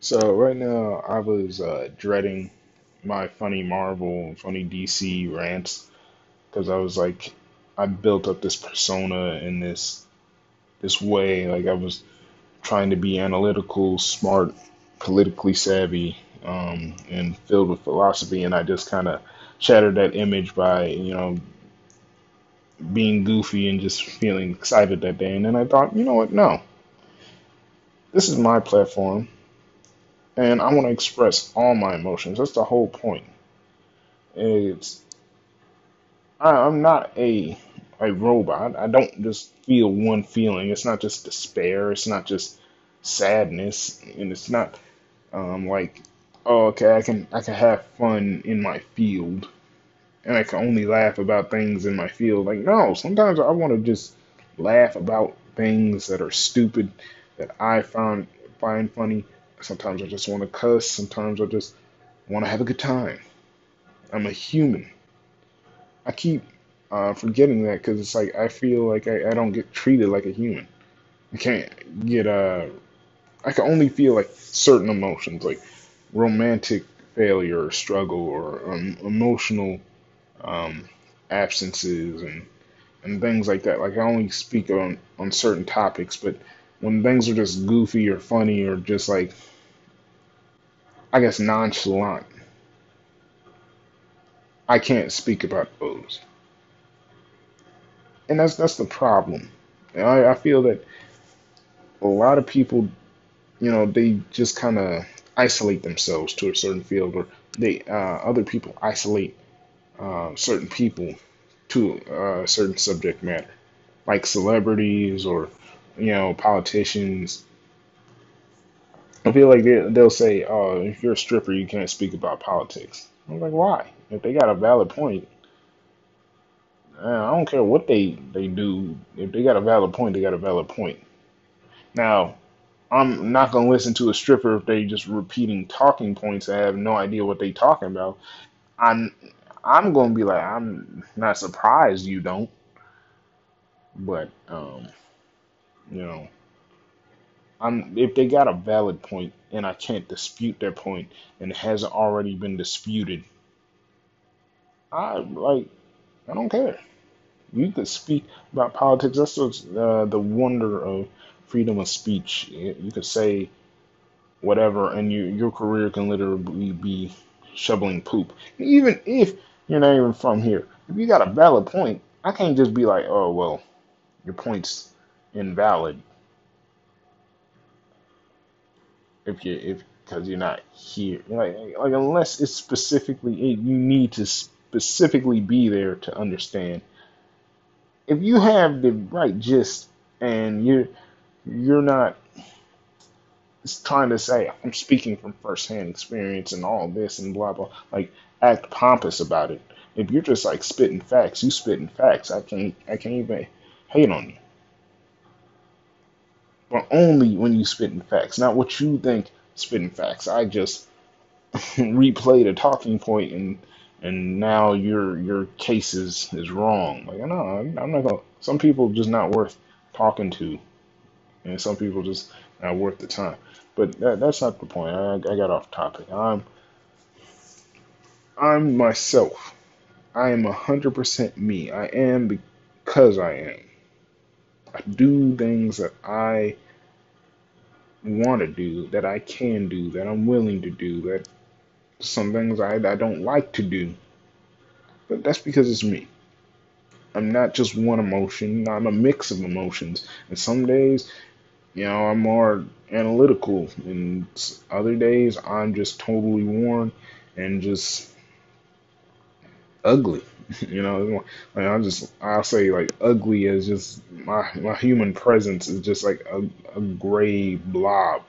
So right now, I was uh, dreading my funny Marvel, funny DC rants because I was like, I built up this persona in this this way. Like I was trying to be analytical, smart, politically savvy, um, and filled with philosophy, and I just kind of shattered that image by you know being goofy and just feeling excited that day. And then I thought, you know what? No, this is my platform, and I want to express all my emotions. That's the whole point. It's I, I'm not a a robot. I don't just feel one feeling. It's not just despair. It's not just sadness, and it's not um, like oh, okay, I can I can have fun in my field, and I can only laugh about things in my field. Like no, sometimes I want to just laugh about things that are stupid that I found find funny. Sometimes I just want to cuss. Sometimes I just want to have a good time. I'm a human. I keep uh, forgetting that because it's like I feel like I, I don't get treated like a human. I can't get uh I can only feel like certain emotions like romantic failure or struggle or um, emotional um, absences and and things like that. Like I only speak on on certain topics, but when things are just goofy or funny or just like I guess nonchalant, I can't speak about those. And that's that's the problem. I, I feel that a lot of people, you know, they just kind of isolate themselves to a certain field, or they uh, other people isolate uh, certain people to uh, a certain subject matter, like celebrities or you know politicians. I feel like they, they'll say, "Oh, if you're a stripper, you can't speak about politics." I'm like, why? If they got a valid point, I don't care what they they do. If they got a valid point, they got a valid point. Now, I'm not gonna listen to a stripper if they just repeating talking points. I have no idea what they talking about. I'm I'm gonna be like, I'm not surprised you don't, but um, you know, I'm if they got a valid point and I can't dispute their point and it hasn't already been disputed, I like I don't care. You could speak about politics. That's what's, uh, the wonder of freedom of speech. You could say whatever, and you, your career can literally be shoveling poop. Even if you're not even from here, if you got a valid point, I can't just be like, oh well, your point's invalid if you if because you're not here. Like like unless it's specifically you need to specifically be there to understand. If you have the right gist and you're you're not trying to say I'm speaking from firsthand experience and all this and blah blah. Like act pompous about it. If you're just like spitting facts, you spitting facts. I can't I can't even hate on you. But only when you spitting facts, not what you think spitting facts. I just replayed a talking point and and now your your case is is wrong. Like no, I'm I'm not gonna. Some people just not worth talking to, and some people just not worth the time. But that, that's not the point. I, I got off topic. I'm I'm myself. I am hundred percent me. I am because I am. I do things that I want to do, that I can do, that I'm willing to do, that some things I, I don't like to do. But that's because it's me. I'm not just one emotion, I'm a mix of emotions. And some days, you know, I'm more analytical, and other days, I'm just totally worn and just ugly. You know, like I just I'll say like ugly is just my my human presence is just like a, a gray blob.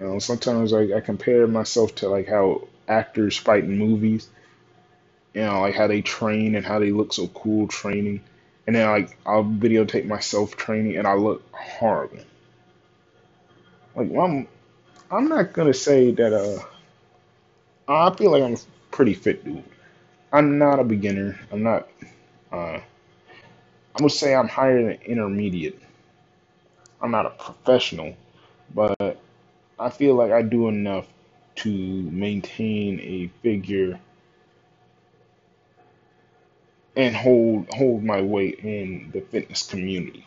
You know, sometimes like I compare myself to like how actors fight in movies. You know, like how they train and how they look so cool training. And then like I'll videotape myself training and I look horrible. Like well, I'm I'm not gonna say that uh I feel like I'm a pretty fit dude. I'm not a beginner. I'm not. Uh, I would say I'm higher than intermediate. I'm not a professional, but I feel like I do enough to maintain a figure and hold hold my weight in the fitness community.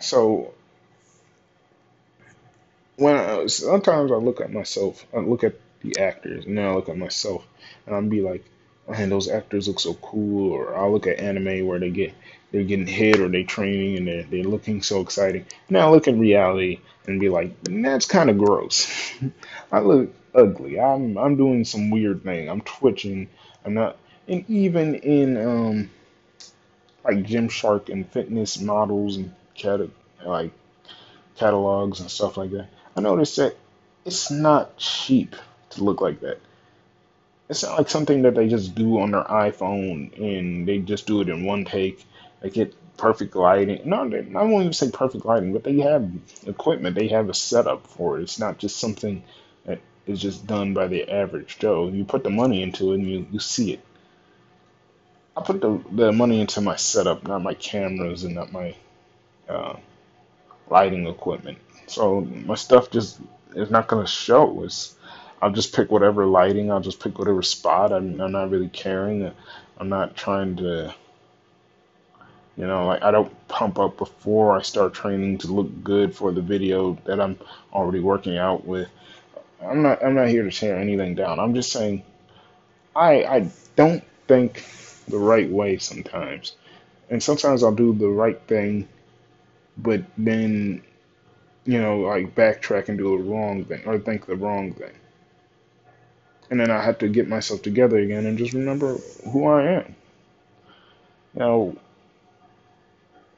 So when I, sometimes I look at myself, I look at the actors, and then I look at myself, and I'll be like, man, those actors look so cool. Or I'll look at anime where they get they're getting hit or they're training and they're, they're looking so exciting. And I look at reality and be like, that's kind of gross. I look ugly. I'm I'm doing some weird thing. I'm twitching. I'm not. And even in um like Gymshark and fitness models and cat like catalogs and stuff like that. I noticed that it's not cheap to look like that. It's not like something that they just do on their iPhone and they just do it in one take. They get perfect lighting. No, they, I won't even say perfect lighting, but they have equipment. They have a setup for it. It's not just something that is just done by the average Joe. You put the money into it and you, you see it. I put the, the money into my setup, not my cameras and not my uh, lighting equipment. So my stuff just is not gonna show. It's I'll just pick whatever lighting. I'll just pick whatever spot. I'm, I'm not really caring. I'm not trying to, you know, like I don't pump up before I start training to look good for the video that I'm already working out with. I'm not. I'm not here to tear anything down. I'm just saying, I I don't think the right way sometimes, and sometimes I'll do the right thing, but then you know, like backtrack and do the wrong thing or think the wrong thing. And then I have to get myself together again and just remember who I am. You know,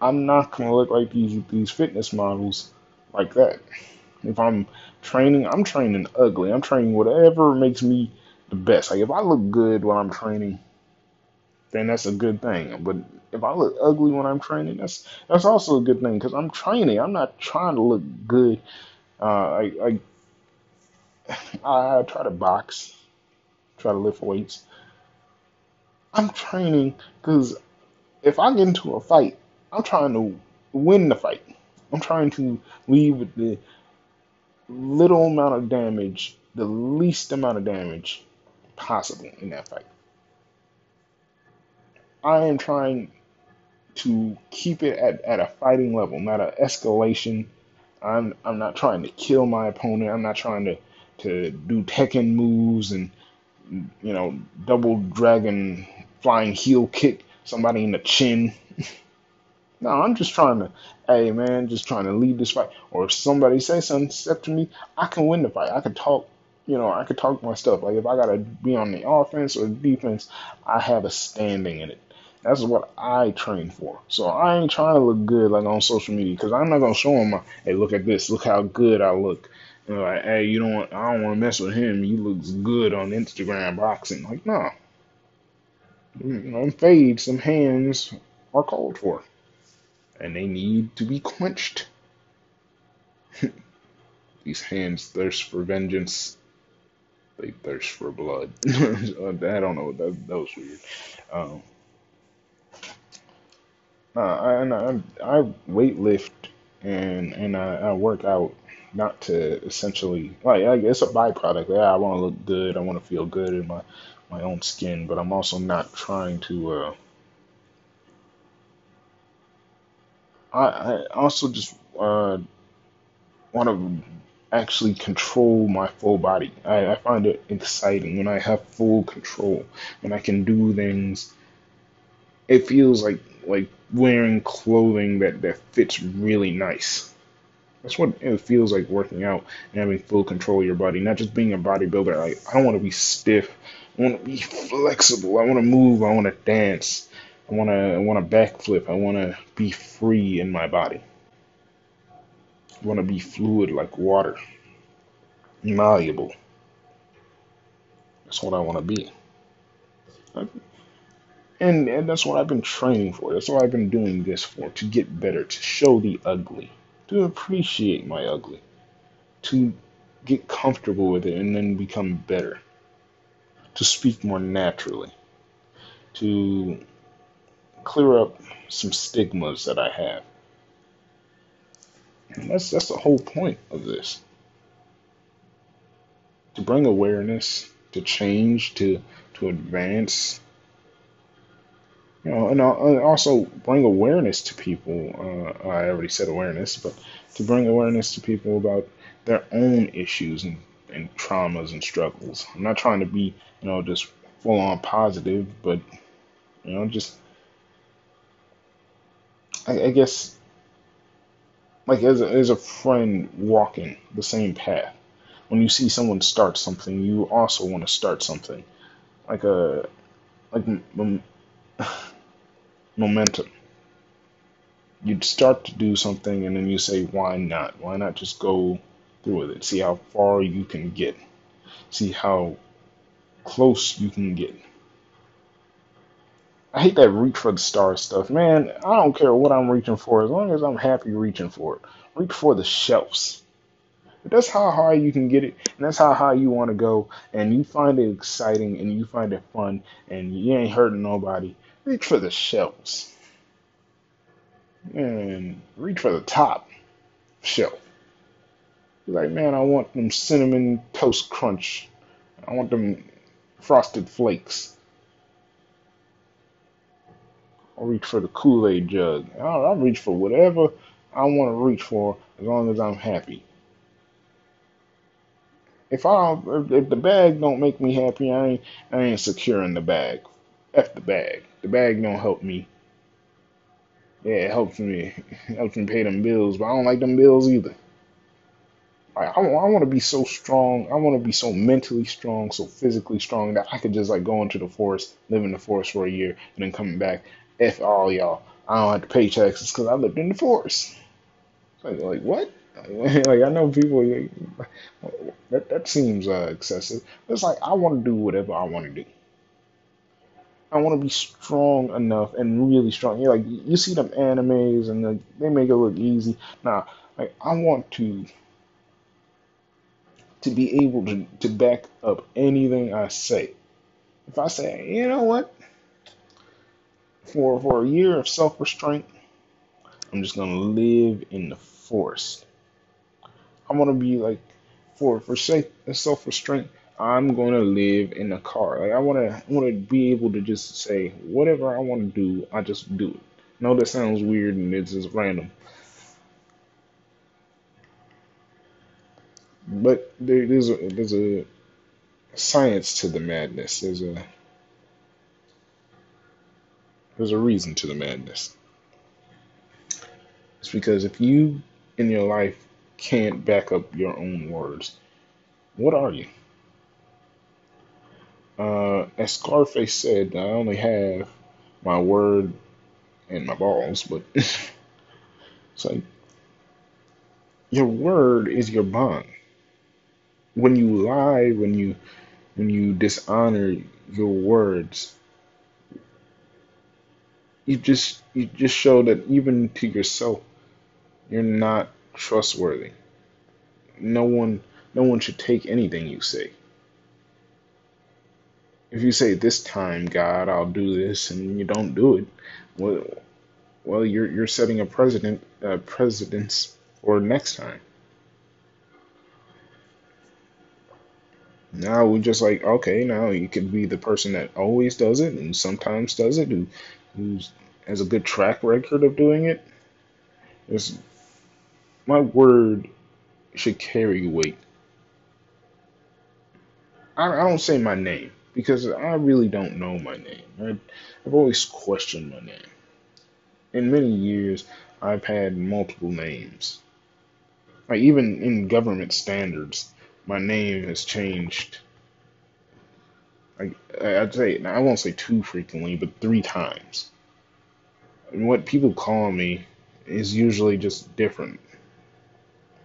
I'm not gonna look like these these fitness models like that. If I'm training, I'm training ugly. I'm training whatever makes me the best. Like if I look good when I'm training, then that's a good thing. But if I look ugly when I'm training, that's that's also a good thing because I'm training. I'm not trying to look good. Uh, I, I I try to box, try to lift weights. I'm training because if I get into a fight, I'm trying to win the fight. I'm trying to leave with the little amount of damage, the least amount of damage possible in that fight. I am trying to keep it at, at a fighting level, not an escalation. I'm I'm not trying to kill my opponent. I'm not trying to to do Tekken moves and you know double dragon flying heel kick somebody in the chin. no, I'm just trying to, hey man, just trying to lead this fight. Or if somebody says something step to me, I can win the fight. I can talk, you know, I can talk my stuff. Like if I gotta be on the offense or defense, I have a standing in it. That's what I train for. So I ain't trying to look good like on social media because I'm not gonna show them. My, hey, look at this. Look how good I look. Know, like, hey, you don't. Want, I don't want to mess with him. He looks good on Instagram boxing. Like, no. You fade. Some hands are called for, and they need to be quenched. These hands thirst for vengeance. They thirst for blood. I don't know. That, that was weird. Um, uh, and I, I weight lift and and I, I work out not to essentially like I guess a byproduct. Yeah, I want to look good. I want to feel good in my my own skin, but I'm also not trying to. Uh, I I also just uh, want to actually control my full body. I, I find it exciting when I have full control, when I can do things. It feels like like wearing clothing that, that fits really nice. That's what it feels like working out and having full control of your body, not just being a bodybuilder. Like, I don't want to be stiff. I want to be flexible. I want to move. I want to dance. I want to I want to backflip. I want to be free in my body. I want to be fluid like water, malleable. That's what I want to be. And, and that's what I've been training for. That's what I've been doing this for to get better, to show the ugly, to appreciate my ugly, to get comfortable with it and then become better, to speak more naturally, to clear up some stigmas that I have. And that's that's the whole point of this. To bring awareness, to change, to to advance, you know, and also bring awareness to people. Uh, I already said awareness, but to bring awareness to people about their own issues and, and traumas and struggles. I'm not trying to be, you know, just full on positive, but you know, just I, I guess like as a, as a friend walking the same path. When you see someone start something, you also want to start something, like a like m- momentum. You'd start to do something, and then you say, "Why not? Why not just go through with it? See how far you can get. See how close you can get." I hate that reach for the stars stuff, man. I don't care what I'm reaching for as long as I'm happy reaching for it. Reach for the shelves. But That's how high you can get it, and that's how high you want to go, and you find it exciting and you find it fun, and you ain't hurting nobody. Reach for the shelves, and reach for the top shelf. You're like, man, I want them cinnamon toast crunch. I want them frosted flakes. I'll reach for the Kool Aid jug. I'll, I'll reach for whatever I want to reach for as long as I'm happy. If I if, the bag don't make me happy, I ain't I ain't securing the bag. F the bag. The bag don't help me. Yeah, it helps me it helps me pay them bills, but I don't like them bills either. I, I, I want to be so strong. I want to be so mentally strong, so physically strong that I could just like go into the forest, live in the forest for a year, and then come back F all y'all. I don't have to pay taxes because I lived in the forest. Like, like what? like I know people like, that that seems uh, excessive. It's like I want to do whatever I want to do. I want to be strong enough and really strong. Know, like you see them animes and the, they make it look easy. Nah, like I want to to be able to to back up anything I say. If I say, you know what, for for a year of self restraint, I'm just gonna live in the forest. I want to be like for for sake of self restraint. I'm gonna live in a car. Like I wanna wanna be able to just say whatever I want to do. I just do it. No, that sounds weird and it's just random. But there, there's a there's a science to the madness. There's a there's a reason to the madness. It's because if you in your life can't back up your own words, what are you? Uh, as Scarface said, I only have my word and my balls, but it's like your word is your bond. When you lie, when you when you dishonor your words, you just you just show that even to yourself you're not trustworthy. No one no one should take anything you say. If you say this time, God, I'll do this, and you don't do it, well, well, you're you're setting a precedent uh, precedence for next time. Now we're just like okay, now you could be the person that always does it and sometimes does it, who who's has a good track record of doing it. It's, my word should carry weight. I, I don't say my name because I really don't know my name. I, I've always questioned my name. In many years, I've had multiple names. Even in government standards, my name has changed. Like I'd say, I won't say too frequently, but three times. And what people call me is usually just different.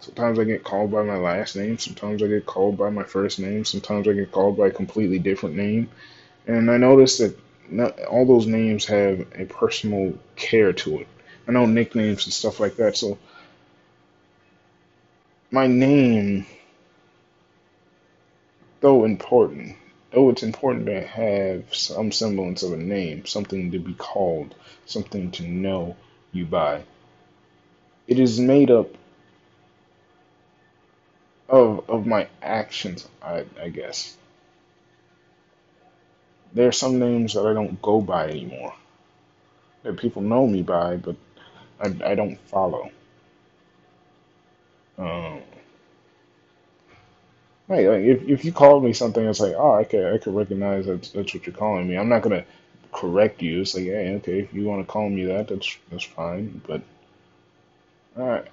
Sometimes I get called by my last name. Sometimes I get called by my first name. Sometimes I get called by a completely different name. And I notice that not, all those names have a personal care to it. I know nicknames and stuff like that. So my name, though important, though it's important to have some semblance of a name, something to be called, something to know you by, it is made up of of my actions, I I guess. There are some names that I don't go by anymore. That people know me by, but I, I don't follow. Um, Right, like if, if you called me something, it's like, oh, I could I could recognize that's that's what you're calling me. I'm not gonna correct you. It's like, hey, okay, if you want to call me that, that's that's fine. But I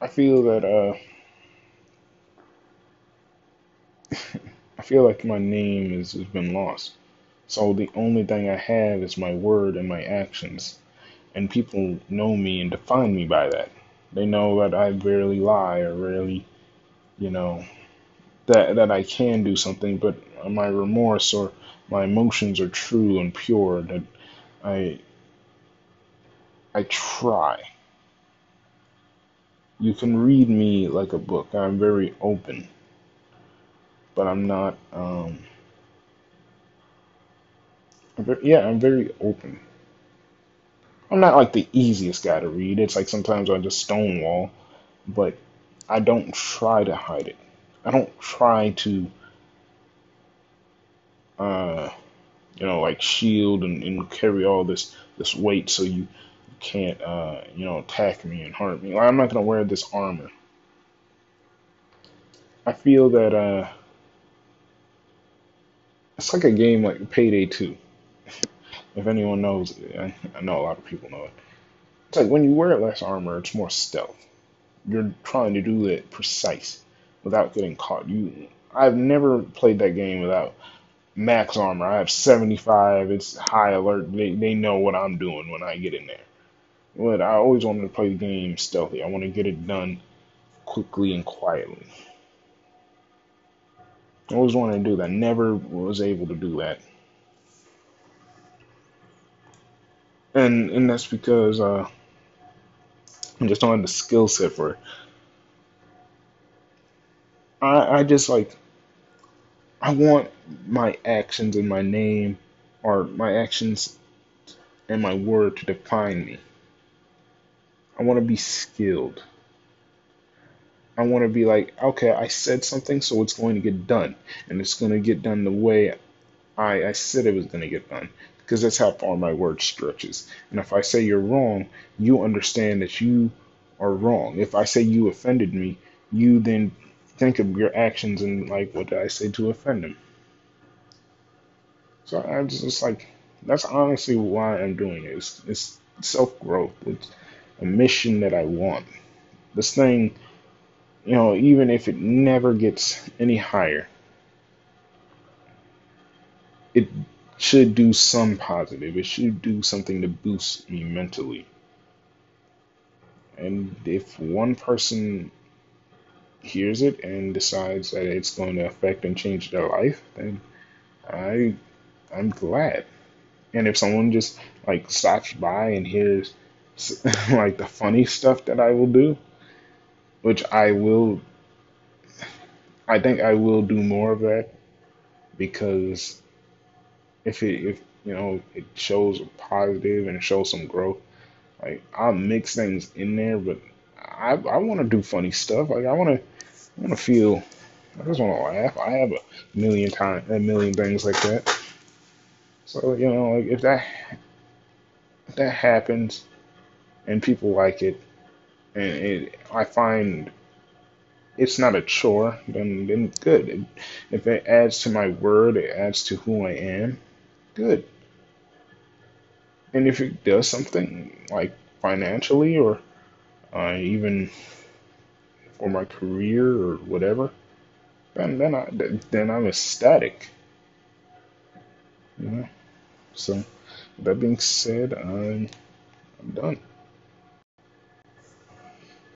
I feel that uh I feel like my name is, has been lost. So the only thing I have is my word and my actions, and people know me and define me by that. They know that I rarely lie or rarely, you know. that that I can do something, but my remorse or my emotions are true and pure. That I I try. You can read me like a book. I'm very open, but I'm not. Um, I'm ve- yeah, I'm very open. I'm not like the easiest guy to read. It's like sometimes I just stonewall, but I don't try to hide it. I don't try to, uh, you know, like shield and, and carry all this this weight so you can't, uh, you know, attack me and harm me. Like, I'm not gonna wear this armor. I feel that uh, it's like a game like Payday 2. If anyone knows, I, I know a lot of people know it. It's like when you wear less armor, it's more stealth. You're trying to do it precise without getting caught. You, I've never played that game without max armor. I have 75. It's high alert. They they know what I'm doing when I get in there. But I always wanted to play the game stealthy. I want to get it done quickly and quietly. I always wanted to do that. Never was able to do that. And and that's because uh, I just don't have the skill set for it. I I just like I want my actions and my name or my actions and my word to define me. I want to be skilled. I want to be like, okay, I said something, so it's going to get done. And it's going to get done the way I, I said it was going to get done. Because that's how far my word stretches. And if I say you're wrong, you understand that you are wrong. If I say you offended me, you then think of your actions and like, what did I say to offend him? So I'm just, like, that's honestly why I'm doing it. It's, it's self growth. It's a mission that I want. This thing, you know, even if it never gets any higher, it should do some positive. It should do something to boost me mentally. And if one person hears it and decides that it's going to affect and change their life, then I I'm glad. And if someone just like stops by and hears like the funny stuff that I will do, which I will, I think I will do more of that because if it if you know it shows a positive and shows some growth, like I'll mix things in there, but I I want to do funny stuff. Like I want to I want to feel. I just want to laugh. I have a million time a million things like that. So you know, like if that if that happens and people like it, and it, I find it's not a chore, then then good. If it adds to my word, it adds to who I am, good. And if it does something like financially or uh, even for my career or whatever, then then I then I'm ecstatic. You. So that being said, I'm I'm done.